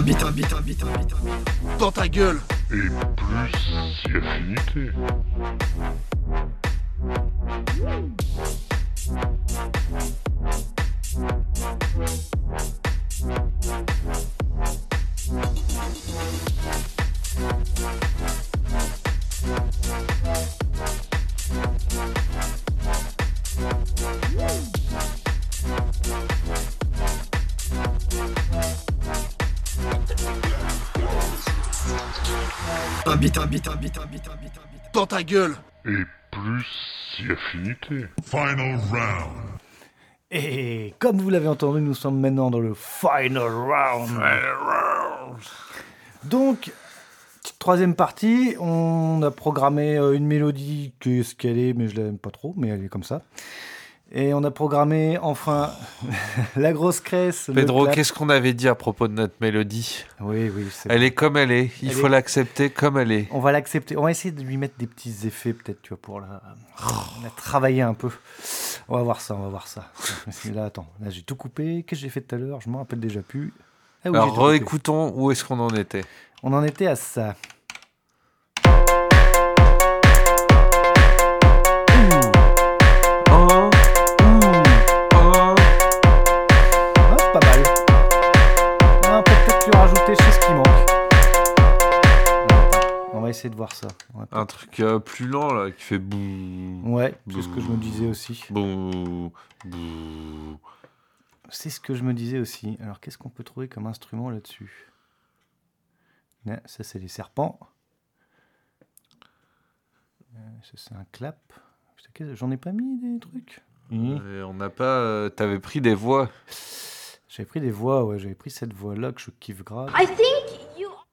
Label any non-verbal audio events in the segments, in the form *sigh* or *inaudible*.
un beat, un un. Dans ta gueule Et plus affinité. Un un un un un. Dans ta gueule Et plus si affinité. Final round. Et comme vous l'avez entendu, nous sommes maintenant dans le final round. Donc, petite troisième partie, on a programmé euh, une mélodie que ce qu'elle est, mais je l'aime pas trop, mais elle est comme ça. Et on a programmé enfin *laughs* la grosse le Pedro, qu'est-ce qu'on avait dit à propos de notre mélodie? Oui, oui, c'est Elle est comme elle est. Il Elle faut est- l'accepter comme elle est. On va l'accepter. On va essayer de lui mettre des petits effets, peut-être, tu vois, pour la, la travailler un peu. On va voir ça, on va voir ça. *laughs* Là, attends, là, j'ai tout coupé. Qu'est-ce que j'ai fait tout à l'heure? Je m'en rappelle déjà plus. Ah oui, Alors réécoutons où est-ce qu'on en était. On en était à ça. Essayer de voir ça. Un truc euh, plus lent là qui fait bouh. Ouais, c'est ce que je me disais aussi. Bouh. Bouh. C'est ce que je me disais aussi. Alors, qu'est-ce qu'on peut trouver comme instrument là-dessus? Là, Ça, c'est les serpents. Euh, Ça, c'est un clap. J'en ai pas mis des trucs? Et on n'a pas. euh, T'avais pris des voix. J'avais pris des voix, ouais, j'avais pris cette voix-là que je kiffe grave. I think you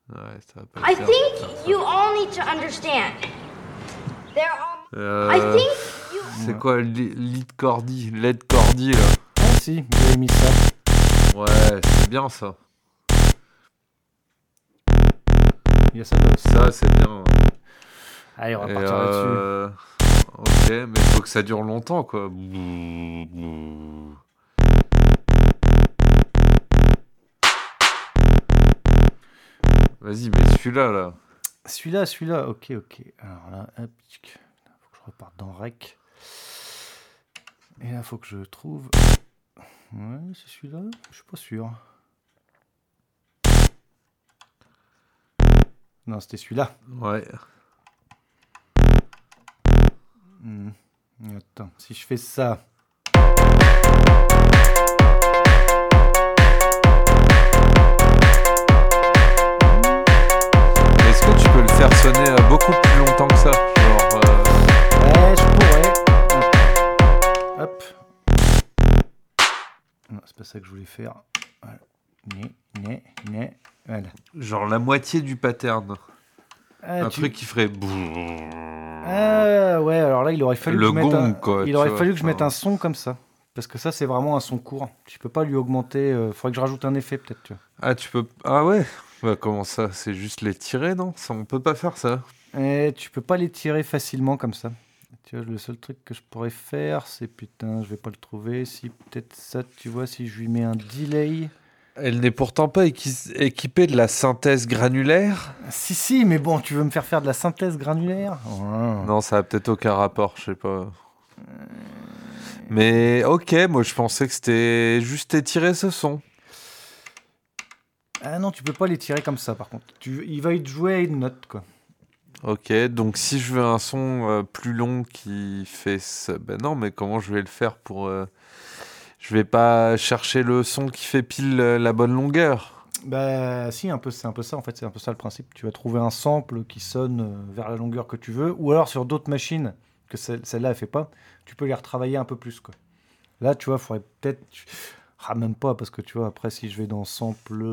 Ouais, ça va pas I think you all need to understand. There are Euh, I think you C'est quoi lead cordy, led cordy là Ah si, j'avais mis ça. Ouais, c'est bien ça. Il y a ça là aussi. Ça c'est bien. Allez, on va Et, partir là-dessus. euh, Ok, mais faut que ça dure longtemps quoi. Bouh, bouh. Vas-y, mais celui-là là. Celui-là, celui-là, ok, ok. Alors là, hop, faut que je reparte dans Rec. Et là, faut que je trouve. Ouais, c'est celui-là Je suis pas sûr. Non, c'était celui-là. Ouais. Hmm. Attends, si je fais ça. Peux le faire sonner euh, beaucoup plus longtemps que ça Genre. euh, Ouais, je pourrais. Hop. Non, c'est pas ça que je voulais faire. Voilà. Né, né, né. Voilà. Genre la moitié du pattern. Ah, un tu- truc qui ferait. Ah ouais, alors là, il aurait fallu Le que je mette un... gong, quoi, il aurait vois, fallu que je mette un son comme ça. Parce que ça, c'est vraiment un son court. Tu peux pas lui augmenter. Il faudrait que je rajoute un effet, peut-être. Tu vois. Ah, tu peux. Ah ouais Bah, comment ça C'est juste les tirer, non? Ça, On peut pas faire ça. Et tu peux pas les tirer facilement comme ça. Tu vois, le seul truc que je pourrais faire, c'est putain, je vais pas le trouver. Si peut-être ça, tu vois, si je lui mets un delay. Elle n'est pourtant pas équi- équipée de la synthèse granulaire? Si, si, mais bon, tu veux me faire faire de la synthèse granulaire? Oh. Non, ça a peut-être aucun rapport, je sais pas. Mais ok, moi je pensais que c'était juste étirer ce son. Ah non, tu peux pas les tirer comme ça, par contre. Tu... Il va être joué à une note, quoi. Ok, donc si je veux un son euh, plus long qui fait ça, ben non, mais comment je vais le faire pour... euh, Je vais pas chercher le son qui fait pile euh, la bonne longueur? Bah si, un peu, c'est un peu ça en fait, c'est un peu ça le principe. Tu vas trouver un sample qui sonne euh, vers la longueur que tu veux, ou alors sur d'autres machines que celle- celle-là elle fait pas, tu peux les retravailler un peu plus quoi. Là, tu vois, il faudrait peut-être, ah même pas parce que tu vois après si je vais dans sample,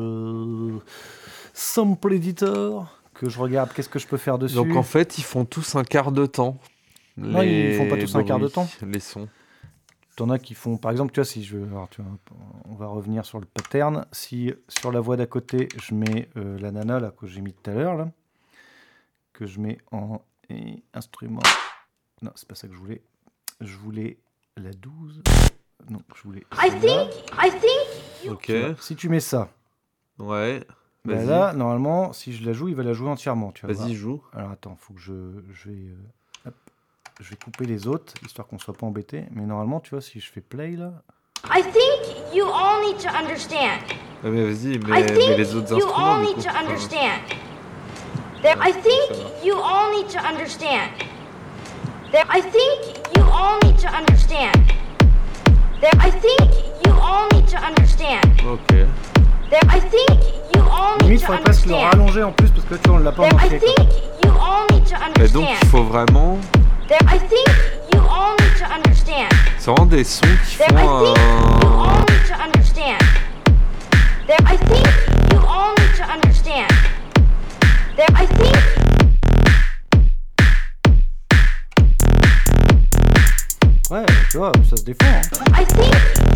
sample editor, que je regarde qu'est-ce que je peux faire dessus. Donc en fait, ils font tous un quart de temps. Non, ils font pas les tous un quart de temps. Les sons. T'en as qui font, par exemple, tu vois, si je veux, alors, tu vois, on va revenir sur le pattern. Si sur la voix d'à côté, je mets euh, la nana là que j'ai mis tout à l'heure là, que je mets en instrument. Non, c'est pas ça que je voulais. Je voulais la 12. Non, je voulais. I think I think Ok. Si tu mets ça, Ouais. Bah là, normalement, si je la joue, il va la jouer entièrement. Tu. Vas-y, joue. Alors attends, faut que je, je vais, euh, hop, je vais couper les autres, histoire qu'on soit pas embêté. Mais normalement, tu vois, si je fais play là, I think you all need to understand. Ah, mais vas-y, I mais, mais think les autres you instruments. all need to understand. There, I think you all need to understand. There, I think you all need to understand. There, I think you all need to understand. Ok. There, I think you all need limite, to faudrait presque le understand. rallonger en plus parce que tu vois, on l'a pas en There, I think you all need to Et donc, il understand. faut vraiment. There, I think you all need to understand. C'est vraiment des sons qui There, font I think you all un. need to understand. There, I think you all need to understand. There, I think Vois, ça se. I think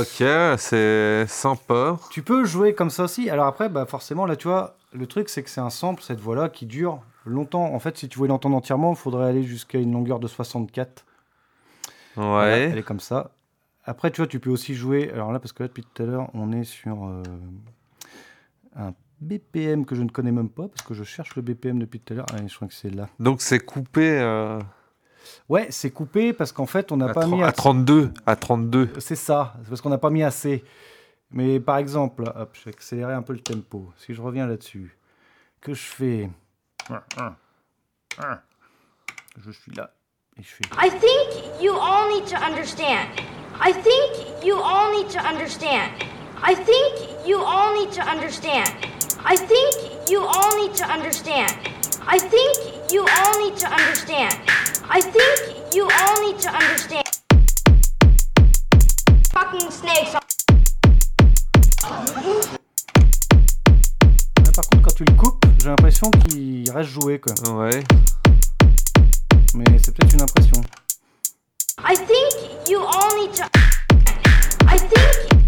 Ok, c'est sympa. Tu peux jouer comme ça aussi. Alors après, bah forcément, là, tu vois, le truc, c'est que c'est un sample, cette voix-là, qui dure longtemps. En fait, si tu voulais l'entendre entièrement, il faudrait aller jusqu'à une longueur de 64. Voilà, Ouais. elle est comme ça. Après, tu vois, tu peux aussi jouer. Alors là, parce que là, depuis tout à l'heure, on est sur euh, un BPM que je ne connais même pas, parce que je cherche le BPM depuis tout à l'heure. Ah, je crois que c'est là. Donc, c'est coupé euh, Ouais, c'est coupé parce qu'en fait, on n'a pas mis à à 32. À 32. C'est ça, c'est parce qu'on n'a pas mis assez. Mais par exemple, hop, je vais accélérer un peu le tempo. Si je reviens là-dessus, que je fais? Je suis là et je fais. I think you all need to understand. I think you all need to understand. I think you all need to understand. I think you all need to understand. I think you all need to understand. I think you all need to understand. Fucking snakes. Là, par contre, quand tu le coupes, j'ai l'impression qu'il reste joué, quoi. Ouais. Mais c'est peut-être une impression. I think you all need to. I think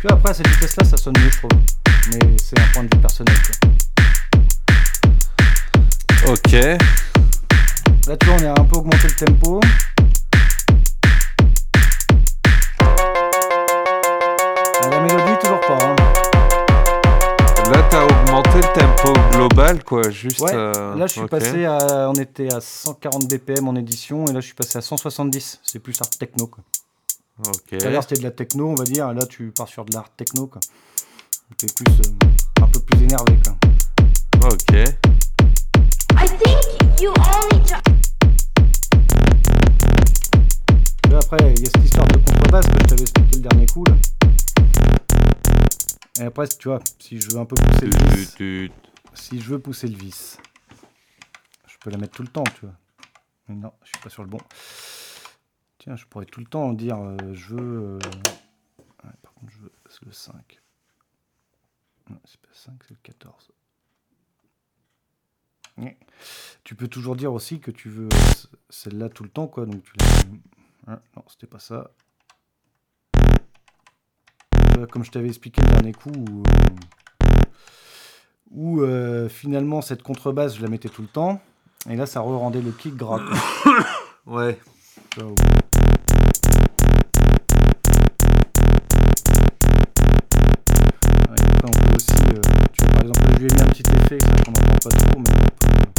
Tu vois, après, à cette vitesse-là, ça sonne mieux, je trouve. Mais c'est un point de vue personnel, quoi. Ok. Là, tu vois, on a un peu augmenté le tempo. Ah, La mélodie, toujours pas. hein. Là, t'as augmenté le tempo global, quoi. Juste. Ouais, euh, là je suis passé à. On était à 140 BPM en édition et là je suis passé à 170. C'est plus art techno quoi. Ok. Tout à l'heure c'était de la techno, on va dire. Là tu pars sur de l'art techno quoi. T'es plus. euh, un peu plus énervé quoi. Ok. Là après il y a cette histoire de contrebasse que je t'avais expliqué le dernier coup là. Et après tu vois, si je veux un peu pousser le vis, si je veux pousser le vis, je peux la mettre tout le temps tu vois. Mais non, je suis pas sur le bon. Tiens, je pourrais tout le temps dire euh, je veux. euh, ouais, par contre, je veux c'est le 5. Non, c'est pas le 5, c'est le 14. Tu peux toujours dire aussi que tu veux celle-là tout le temps, quoi. Donc tu Ah, non, c'était pas ça. Vois, Comme je t'avais expliqué le dernier coup, où, euh, où, euh, finalement cette contrebasse, je la mettais tout le temps. Et là, ça re-rendait le kick gras. *coughs* Ouais. Ouais, exemple, je lui ai mis un petit effet, ça qu'on n'entend pas trop, mais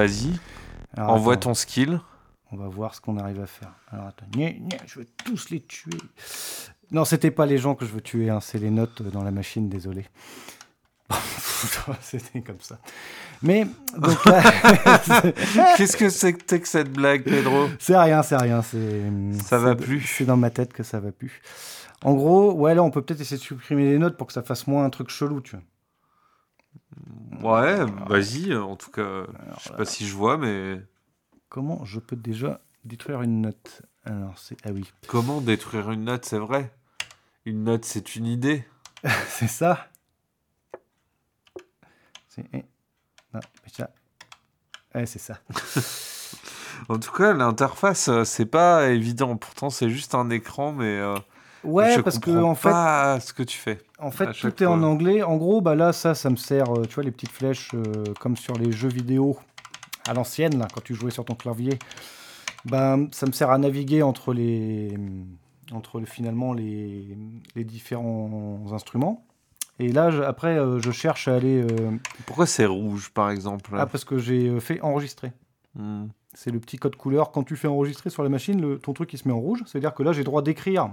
vas-y. Envoie attends, ton skill. On va voir ce qu'on arrive à faire. Alors attends, Gna, gna, je veux tous les tuer. Non, c'était pas les gens que je veux tuer, hein, c'est les notes dans la machine, désolé. *laughs* c'était comme ça. Mais donc *laughs* Qu'est-ce que c'est que cette blague, Pedro? C'est rien, c'est rien, c'est Ça va plus. C'est dans ma tête que ça va plus. En gros, ouais, là, on peut peut-être essayer de supprimer les notes pour que ça fasse moins un truc chelou, tu vois. Ouais, vas-y. En tout cas, je sais pas si je vois, mais Comment je peux déjà détruire une note? Alors, c'est ah oui, comment détruire une note, c'est vrai Une note, c'est une idée. *laughs* c'est ça. C'est eh, non, mais ça. Ouais, c'est ça. *laughs* En tout cas, l'interface, euh, c'est pas évident. Pourtant, c'est juste un écran, mais euh, Ouais, je parce que en fait, pas ce que tu fais. En fait, tout est en anglais. En gros, bah là, ça, ça me sert, euh, tu vois, les petites flèches euh, comme sur les jeux vidéo à l'ancienne, là, quand tu jouais sur ton clavier. Bah, ça me sert à naviguer entre les, entre le- finalement les, les différents instruments. Et là, je- après, euh, je cherche à aller. euh, Pourquoi c'est rouge, par exemple Ah, parce que j'ai fait enregistrer. Hmm. C'est le petit code couleur. Quand tu fais enregistrer sur la machine, le- ton truc il se met en rouge. C'est-à-dire que là, j'ai le droit d'écrire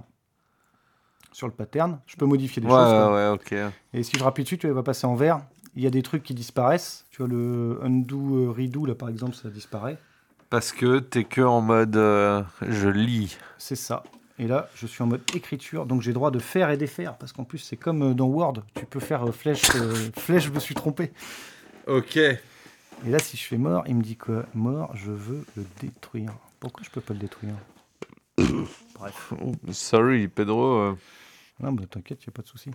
sur le pattern. Je peux modifier des Ouais, choses. quoi. ouais, ok. Et si je rappuie dessus, tu vois, il va passer en vert. Il y a des trucs qui disparaissent. Tu vois, le undo, euh, redo, là, par exemple, ça disparaît. Parce que t'es que en mode euh, je lis. C'est ça. Et là, je suis en mode écriture, donc j'ai droit de faire et défaire. Parce qu'en plus, c'est comme euh, dans Word. Tu peux faire euh, flèche, euh, flèche, je me suis trompé. Ok. Et là, si je fais mort, il me dit quoi Mort, je veux le détruire. Pourquoi je peux pas le détruire? *coughs* Bref. Sorry, Pedro. Euh, Non, mais t'inquiète, il a pas de souci.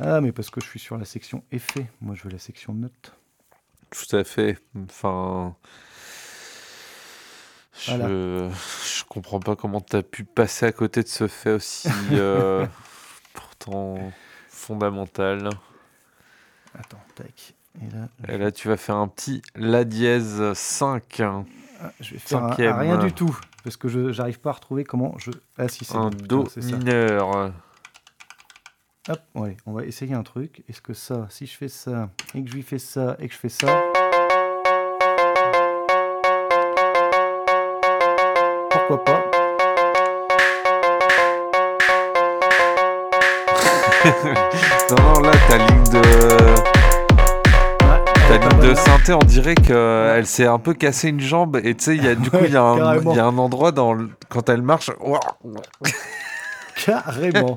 Ah, mais parce que je suis sur la section effet. Moi, je veux la section notes. Tout à fait. Enfin. Je, Voilà. je comprends pas comment t'as pu passer à côté de ce fait aussi *laughs* euh, pourtant fondamental. Attends, tac. Et là, Et là, tu vas faire un petit La dièse 5. hein. Ah, je vais faire un, Cinquième. un rien du tout. Parce que je j'arrive pas à retrouver comment je. Ah, si, c'est Un bon, putain, Do c'est ça. Hop, ouais, on va essayer un truc. Est-ce que ça, si je fais ça, et que je lui fais ça, et que je fais ça? Pourquoi pas? *laughs* Non, non, là, ta ligne de, Ouais, ta ligne de hein. synthé, on dirait qu'elle s'est un peu cassé une jambe. Et tu sais, du coup, il y, a un- *laughs* endroit dans quand elle marche. *laughs* Carrément.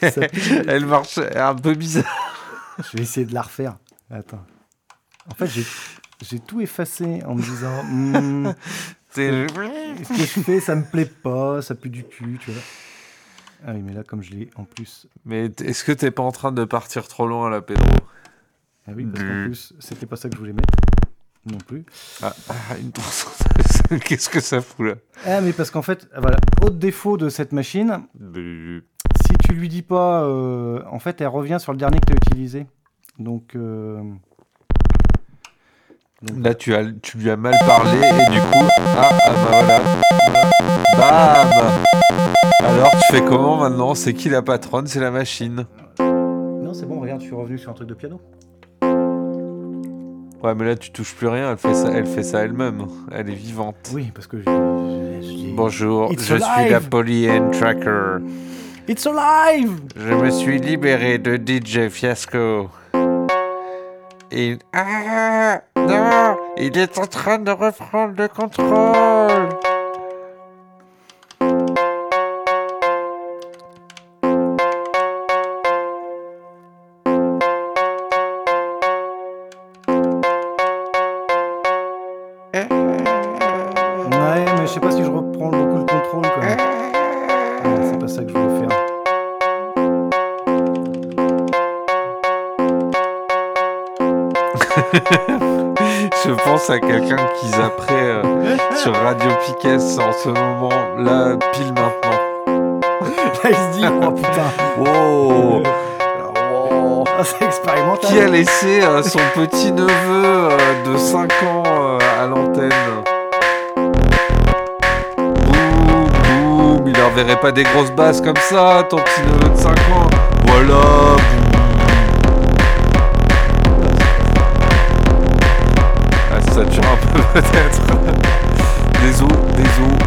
*laughs* Elle marche un peu bizarre. Je vais essayer de la refaire. Attends. En fait, j'ai tout effacé en me disant. *laughs* C'est- ce que je fais, ça me plaît pas, ça pue du cul, tu vois. Ah oui, mais là, comme je l'ai en plus. Mais est-ce que t'es pas en train de partir trop loin là, Pedro? Ah oui, parce qu'en plus, c'était pas ça que je voulais mettre. Non plus. ah, ah, une pourcentage. *laughs* Qu'est-ce que ça fout là Ah, mais parce qu'en fait, voilà, autre défaut de cette machine, si tu lui dis pas, euh, en fait, elle revient sur le dernier que tu as utilisé. Donc, euh, donc, Là, tu, as, tu lui as mal parlé et du coup. Ah, ah bah voilà. Bam Alors, tu fais comment maintenant? C'est qui la patronne? C'est la machine. non, c'est bon, regarde, je suis revenu sur un truc de piano. Ouais, mais là, tu touches plus rien. Elle fait ça, elle fait ça elle-même. Elle est vivante. Oui, parce que j'ai- Bonjour, It's je suis la Polyen Tracker. It's alive Je me suis libéré de DJ Fiasco. Et... Ah Non Il est en train de reprendre le contrôle euh, son petit neveu euh, de 5 ans euh, à l'antenne Boum, boum, il enverrait pas des grosses basses comme ça, ton petit neveu de 5 ans. Voilà. Ah, ça tue un peu *laughs* peut-être. Des os,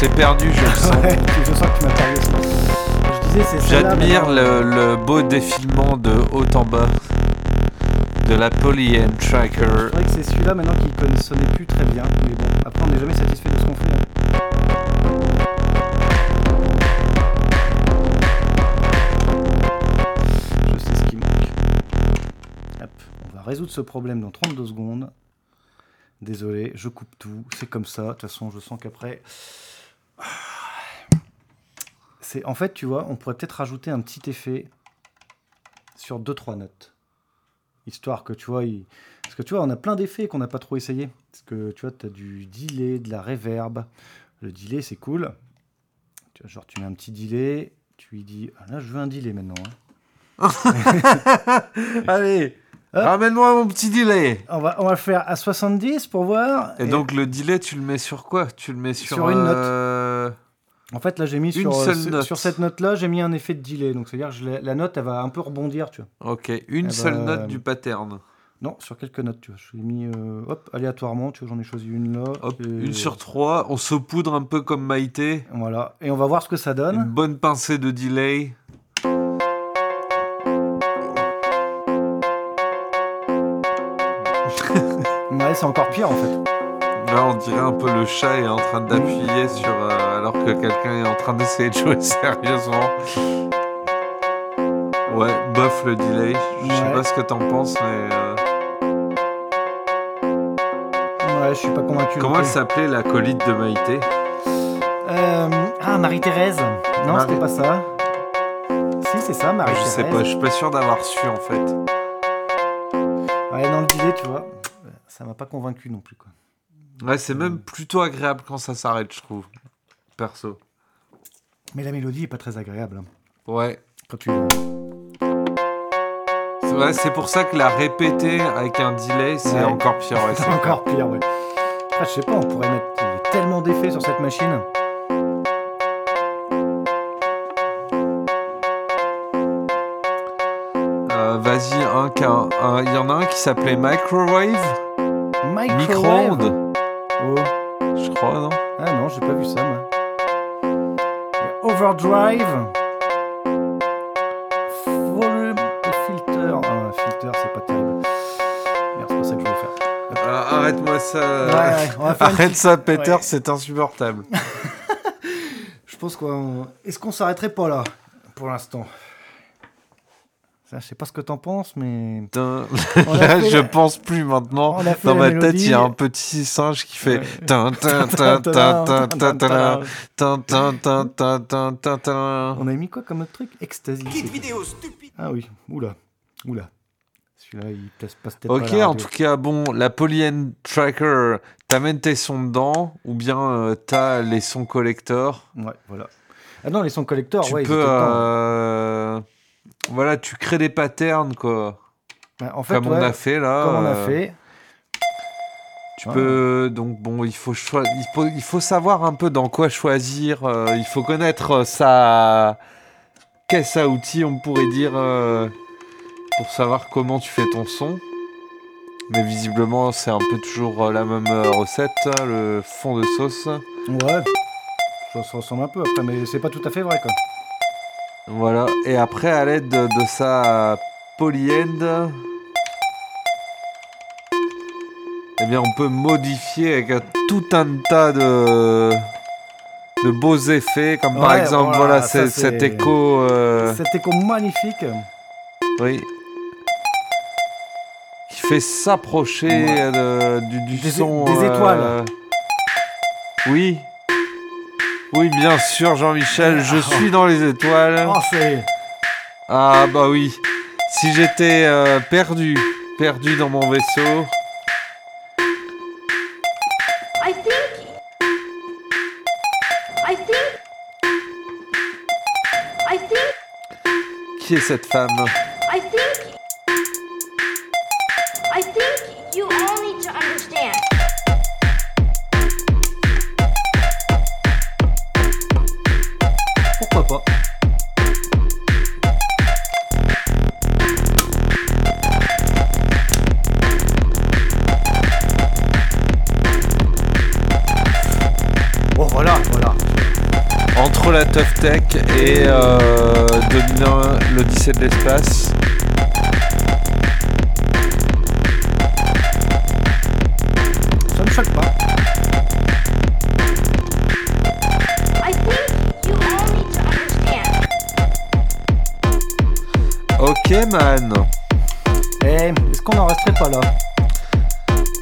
Je t'ai perdu, je le sens. Ouais, je sens que tu m'as. Je disais, c'est J'admire le, le beau défilement de haut en bas de la Polyend Tracker. C'est vrai que c'est celui-là maintenant qui ne sonnait plus très bien. Mais bon, après, on n'est jamais satisfait de ce qu'on fait. Je sais ce qui manque. Hop, on va résoudre ce problème dans 32 secondes. Désolé, je coupe tout. C'est comme ça. De toute façon, je sens qu'après. C'est en fait, tu vois, on pourrait peut-être rajouter un petit effet sur 2-3 notes. Histoire que tu vois, il- parce que tu vois, on a plein d'effets qu'on n'a pas trop essayé. Parce que tu vois, tu as du delay, de la reverb. Le delay, c'est cool. Tu vois, genre, tu mets un petit delay, tu lui dis, ah, là, je veux un delay maintenant. hein. *laughs* Allez, Hop. ramène-moi mon petit delay. On, va, on va le faire à 70 pour voir. Et donc le delay, tu le mets sur quoi? Tu le mets sur, Sur une note. En fait, là, j'ai mis Une sur, seule ce- note. sur cette note-là, j'ai mis un effet de delay. Donc, c'est-à-dire que la note, elle va un peu rebondir, tu vois. Ok, une Eh seule ben, note du pattern. Non, sur quelques notes, tu vois. Je l'ai mis, euh, hop, aléatoirement, tu vois, j'en ai choisi une là. Hop, et- une sur trois. On saupoudre un peu comme Maïté. Voilà. Et on va voir ce que ça Une donne. bonne pincée de delay. *laughs* Ouais, c'est encore pire, en fait. Là, on dirait un peu le chat est en train d'appuyer sur. euh, alors que quelqu'un est en train d'essayer de jouer *laughs* sérieusement. Ouais, bof le delay. Je sais Ouais. pas ce que t'en penses, mais. euh, Ouais, je suis pas convaincu. Comment elle s'appelait la colite de Maïté? Euh, Ah, Marie-Thérèse. Non, Marie- c'était pas ça. Si, c'est ça, Je Marie-Thérèse. sais pas, je suis pas sûr d'avoir su en fait. Ouais, dans le delay, tu vois, ça m'a pas convaincu non plus, quoi. Ouais, c'est même plutôt agréable quand ça s'arrête, je trouve. Perso. Mais la mélodie est pas très agréable. hein, Ouais. Quand tu. C'est ouais, c'est pour ça que la répéter avec un delay, c'est Ouais. encore pire. Ouais, *laughs* C'est c'est encore pire, ouais. Ah, je sais pas, on pourrait mettre il y a tellement d'effets sur cette machine. Euh, Vas-y, un qu'un- un- il y en a un qui s'appelait Microwave Microwave. Micro-ondes Oh. Je crois, non? Ah non, j'ai pas vu ça, moi. Il y a Overdrive. Volume filter. Ah, filter, c'est pas terrible. Merde, c'est pas ça que je voulais faire. Euh, Arrête-moi ça. Ouais, ouais, on va faire une Arrête petite- ça, Peter, Ouais. c'est insupportable. *laughs* Je pense qu'on. Est-ce qu'on s'arrêterait pas là pour l'instant? Ça, je sais pas ce que t'en penses, mais. Là, je pense plus maintenant. Dans ma tête, il y a un petit singe qui fait. On a mis quoi comme autre truc Ecstasy. Ah oui, oula, oula. Celui-là, il passe, passe peut-être Ok, en tout cas, bon, la Polyen Tracker, t'amènes tes sons dedans, ou bien t'as les sons collecteurs. Ouais, voilà. Ah non, les sons collecteurs, tu peux, voilà, tu crées des patterns, quoi. Ouais, en fait, comme on a fait là. comme on a euh, fait. Tu Ouais. peux donc bon, il faut il faut il faut savoir un peu dans quoi choisir. euh, il faut connaître euh, sa caisse à outils, on pourrait dire, euh, pour savoir comment tu fais ton son. Mais visiblement, c'est un peu toujours la même recette, le fond de sauce. Ouais, ça se ressemble un peu après, mais c'est pas tout à fait vrai, quoi. Voilà. Et après, à l'aide de, de sa polyend, eh bien, on peut modifier avec tout un tas de de beaux effets, comme par exemple, voilà, voilà, ça, c'est- cet écho. euh, Cet écho magnifique. oui. Qui fait s'approcher Ouais. euh, du, du Des- son. des étoiles. euh, Oui. Oui, bien sûr, Jean-Michel, je suis dans les étoiles. Oh. Ah bah oui. Si j'étais euh, perdu, perdu dans mon vaisseau, I think. I think. I think. qui est cette femme? Entre la Tough Tech et euh, 2001, l'Odyssée de l'espace. Ça me choque pas. Ok man. Eh, est-ce qu'on en resterait pas là?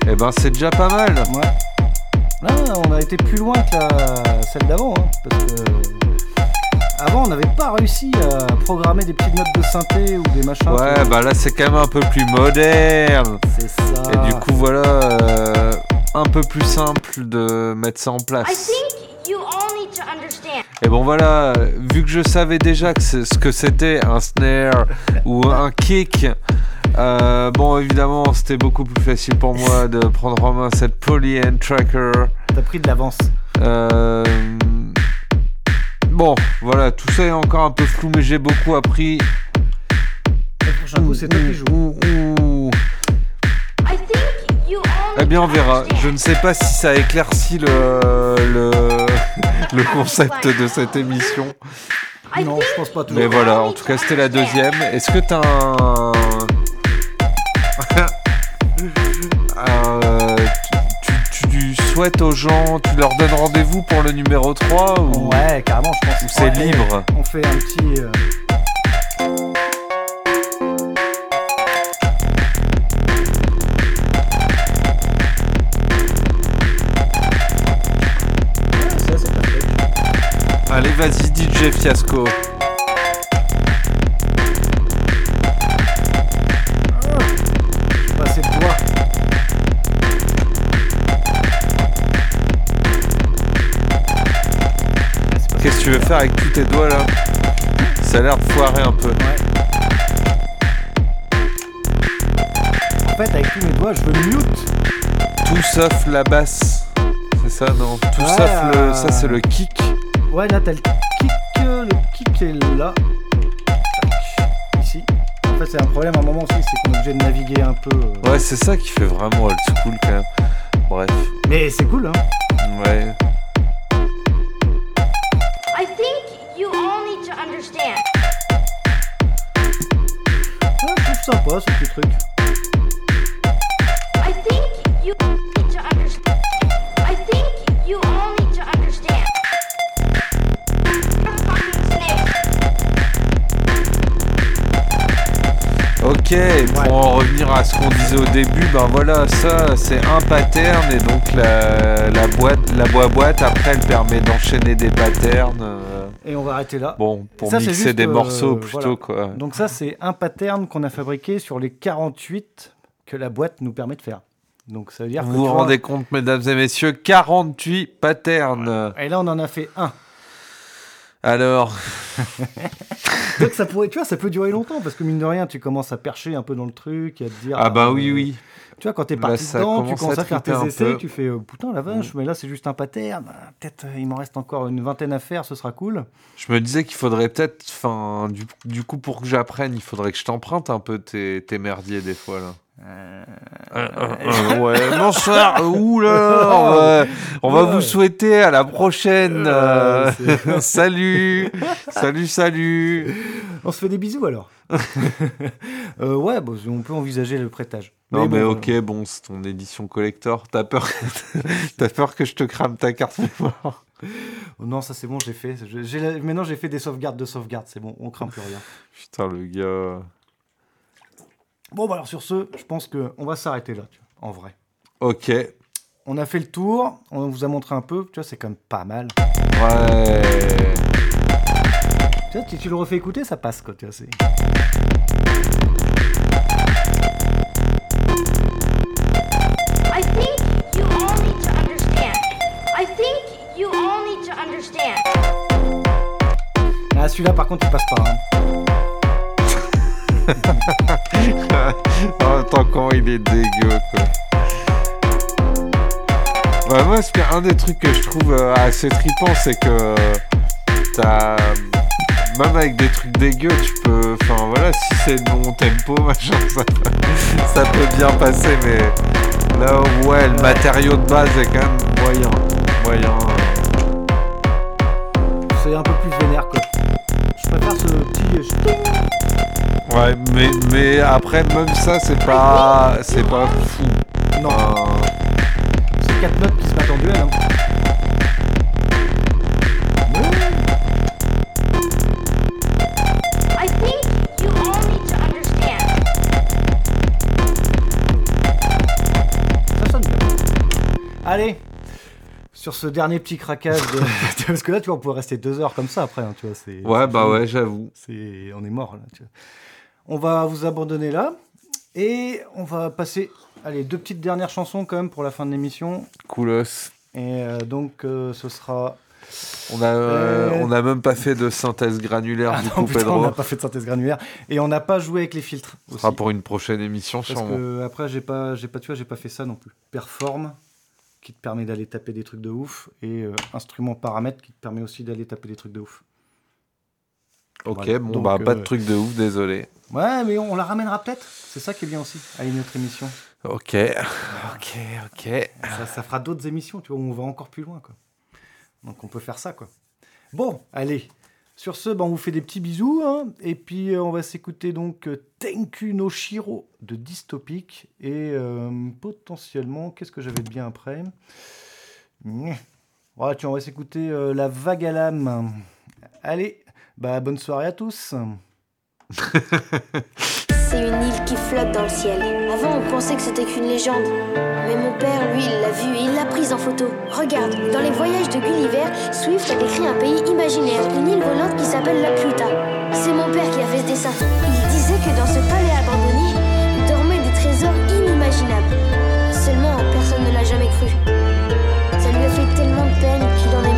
Eh ben c'est déjà pas mal. Ouais. Là, on a été plus loin que la... celle d'avant, hein, parce que avant, on n'avait pas réussi à programmer des petites notes de synthé ou des machins. Ouais, bah là c'est quand même un peu plus moderne. c'est ça. Et du coup voilà, euh, un peu plus simple de mettre ça en I place. think you all need to understand. Et bon voilà, vu que je savais déjà que c'est ce que c'était un snare ou un kick, euh, bon évidemment c'était beaucoup plus facile pour moi de prendre en main cette Poly and Tracker. t'as pris de l'avance. Euh, Bon, voilà, tout ça est encore un peu flou, mais j'ai beaucoup appris. Le prochain coup, c'est toi qui joues. Eh bien, on verra. Je ne sais pas si ça éclaircit le, le, *laughs* le concept de cette émission. Non, je pense pas toujours. Mais voilà, en tout to cas, c'était la deuxième. Est-ce que t'as un. Souhaites aux gens, tu leur donnes rendez-vous pour le numéro 3 ou, Ouais, carrément, je pense. ou c'est Ouais, libre? On fait un petit. euh. Allez, vas-y, DJ Fiasco. Tu veux faire avec tous tes doigts là Ça a l'air de foirer un peu. Ouais. En fait, avec tous mes doigts, je veux mute. Tout sauf la basse. C'est ça, non? Tout Ouais, sauf le. euh, Ça, c'est le kick. Ouais, là, t'as le kick. euh, Le kick est là. Tac. Ici. En fait, c'est un problème à un moment aussi, c'est qu'on est obligé de naviguer un peu. euh. Ouais, c'est ça qui fait vraiment old school quand même. Bref. Mais c'est cool, hein. Ouais. Understand. You're fucking snakes. Ok, pour en revenir à ce qu'on disait au début, ben voilà, ça c'est un pattern et donc la, la boîte, la boîte boîte après elle permet d'enchaîner des patterns. Et on va arrêter là. bon, pour Ça, c'est mixer juste, des euh, morceaux plutôt voilà. quoi. Donc ça, c'est un pattern qu'on a fabriqué sur les 48 que la boîte nous permet de faire. Donc ça veut dire Vous vous vois- rendez compte, mesdames et messieurs, 48 patterns. Et là, on en a fait un. Alors, *laughs* Donc ça pourrait, tu vois, ça peut durer longtemps parce que mine de rien, tu commences à percher un peu dans le truc, à te dire. ah bah euh, oui, oui. Tu vois, quand t'es Là, parti ça dedans, tu commence commences à à faire tes essais. Mm. tu fais euh, putain la vache, mais là c'est juste un pattern. Ah, Peut-être euh, il m'en reste encore une vingtaine à faire, ce sera cool. Je me disais qu'il faudrait peut-être, enfin, du, du coup, pour que j'apprenne, il faudrait que je t'emprunte un peu tes, tes merdiers des fois là. Euh, euh, ouais. *laughs* Ouh là, on va, on va Ouais. vous souhaiter à la prochaine. Euh, euh, *laughs* salut, *laughs* salut, salut. On se fait des bisous alors. *laughs* Euh, ouais, bah, on peut envisager le prêtage. Non mais, bon, ok, bon, c'est ton édition collector. T'as peur, *laughs* t'as peur que je te crame ta carte mémoire. euh, non, ça c'est bon, j'ai fait. J'ai Maintenant j'ai fait des sauvegardes de sauvegarde, c'est bon, on craint plus rien. Putain le gars. Bon, bah alors sur ce, je pense que on va s'arrêter là, tu vois, en vrai. Ok, On a fait le tour, on vous a montré un peu, tu vois, c'est quand même pas mal. ouais. Tu, vois, tu, tu le refais écouter, ça passe quoi. Tu vois, Ah, celui-là, par contre, il passe pas. Hein. *laughs* tant comment il est dégueu, quoi. Bah, moi, un des trucs que je trouve euh, assez trippant, c'est que euh, t'as. Même avec des trucs dégueux, tu peux. Enfin, voilà, si c'est de bon tempo, *laughs* machin, ça, ça peut bien passer, mais. Là, ouais, le matériau de base est quand même moyen. Moyen. C'est un peu plus vénère, quoi. Je préfère ce petit. euh. Ouais, mais, mais après, même ça, c'est pas. C'est pas fou. Non, c'est quatre notes qui se battent en duel. Hein. Allez, sur ce dernier petit craquage de... *laughs* Parce que là, tu vois, on pourrait rester deux heures comme ça après, hein, tu vois. c'est- Ouais, bah ouais, j'avoue. C'est... On est mort, là. tu vois. On va vous abandonner là. Et on va passer, allez, deux petites dernières chansons quand même pour la fin de l'émission. Coolos. Et euh, donc, euh, ce sera... On a, euh, on a même pas fait de synthèse granulaire Ah du non, coup, putain, on Pedro. n'a pas fait de synthèse granulaire. Et on n'a pas joué avec les filtres. Ce sera pour une prochaine émission, Parce sûrement. que après j'ai pas j'ai pas tu vois j'ai pas fait ça non plus. Perform qui te permet d'aller taper des trucs de ouf et euh, instrument paramètre qui te permet aussi d'aller taper des trucs de ouf. Ok, Voilà. bon, Donc, bah, pas euh, de truc de ouf, désolé. Ouais, mais on la ramènera peut-être. C'est ça qui est bien aussi à une autre émission. Ok, ok, ok. Ça, ça fera d'autres émissions, tu vois, où on va encore plus loin quoi. Donc on peut faire ça quoi. Bon, allez. Sur ce, bah, on vous fait des petits bisous hein, et puis euh, on va s'écouter donc euh, Tenku no Shiro de Dystopic et euh, potentiellement qu'est-ce que j'avais de bien après? Voilà, tiens, on va s'écouter La Vague à l'âme. Allez, bah bonne soirée à tous. *laughs* Une île qui flotte dans le ciel. Avant, on pensait que c'était qu'une légende. Mais mon père, lui, il l'a vue et il l'a prise en photo. Regarde, dans les voyages de Gulliver, Swift a décrit un pays imaginaire, une île volante qui s'appelle la Pluta. C'est mon père qui a fait ce dessin. Il disait que dans ce palais abandonné, dormaient des trésors inimaginables. Seulement, personne ne l'a jamais cru. Ça lui a fait tellement de peine qu'il en est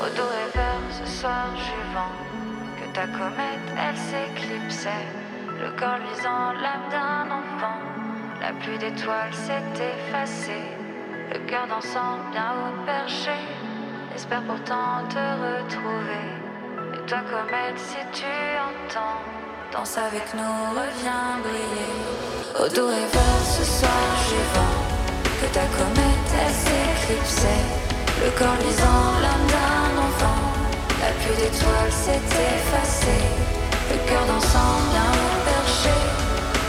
Au dos vers ce soir vent Que ta comète elle s'éclipsait Le corps luisant l'âme d'un enfant. La pluie d'étoiles s'est effacée Le cœur dansant bien au perché. Espère pourtant te retrouver Et toi comète si tu entends Danse avec nous, reviens briller. Au et vers ce soir vent Que ta comète elle s'éclipsait le corps lisant l'âme d'un la pluie d'étoiles s'est effacée. Le cœur dansant bien perché,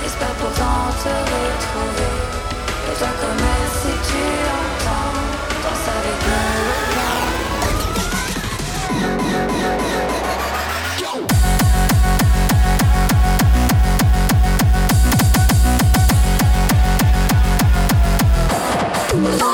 espère pourtant te retrouver. Et toi comme si tu entends, danse avec nous.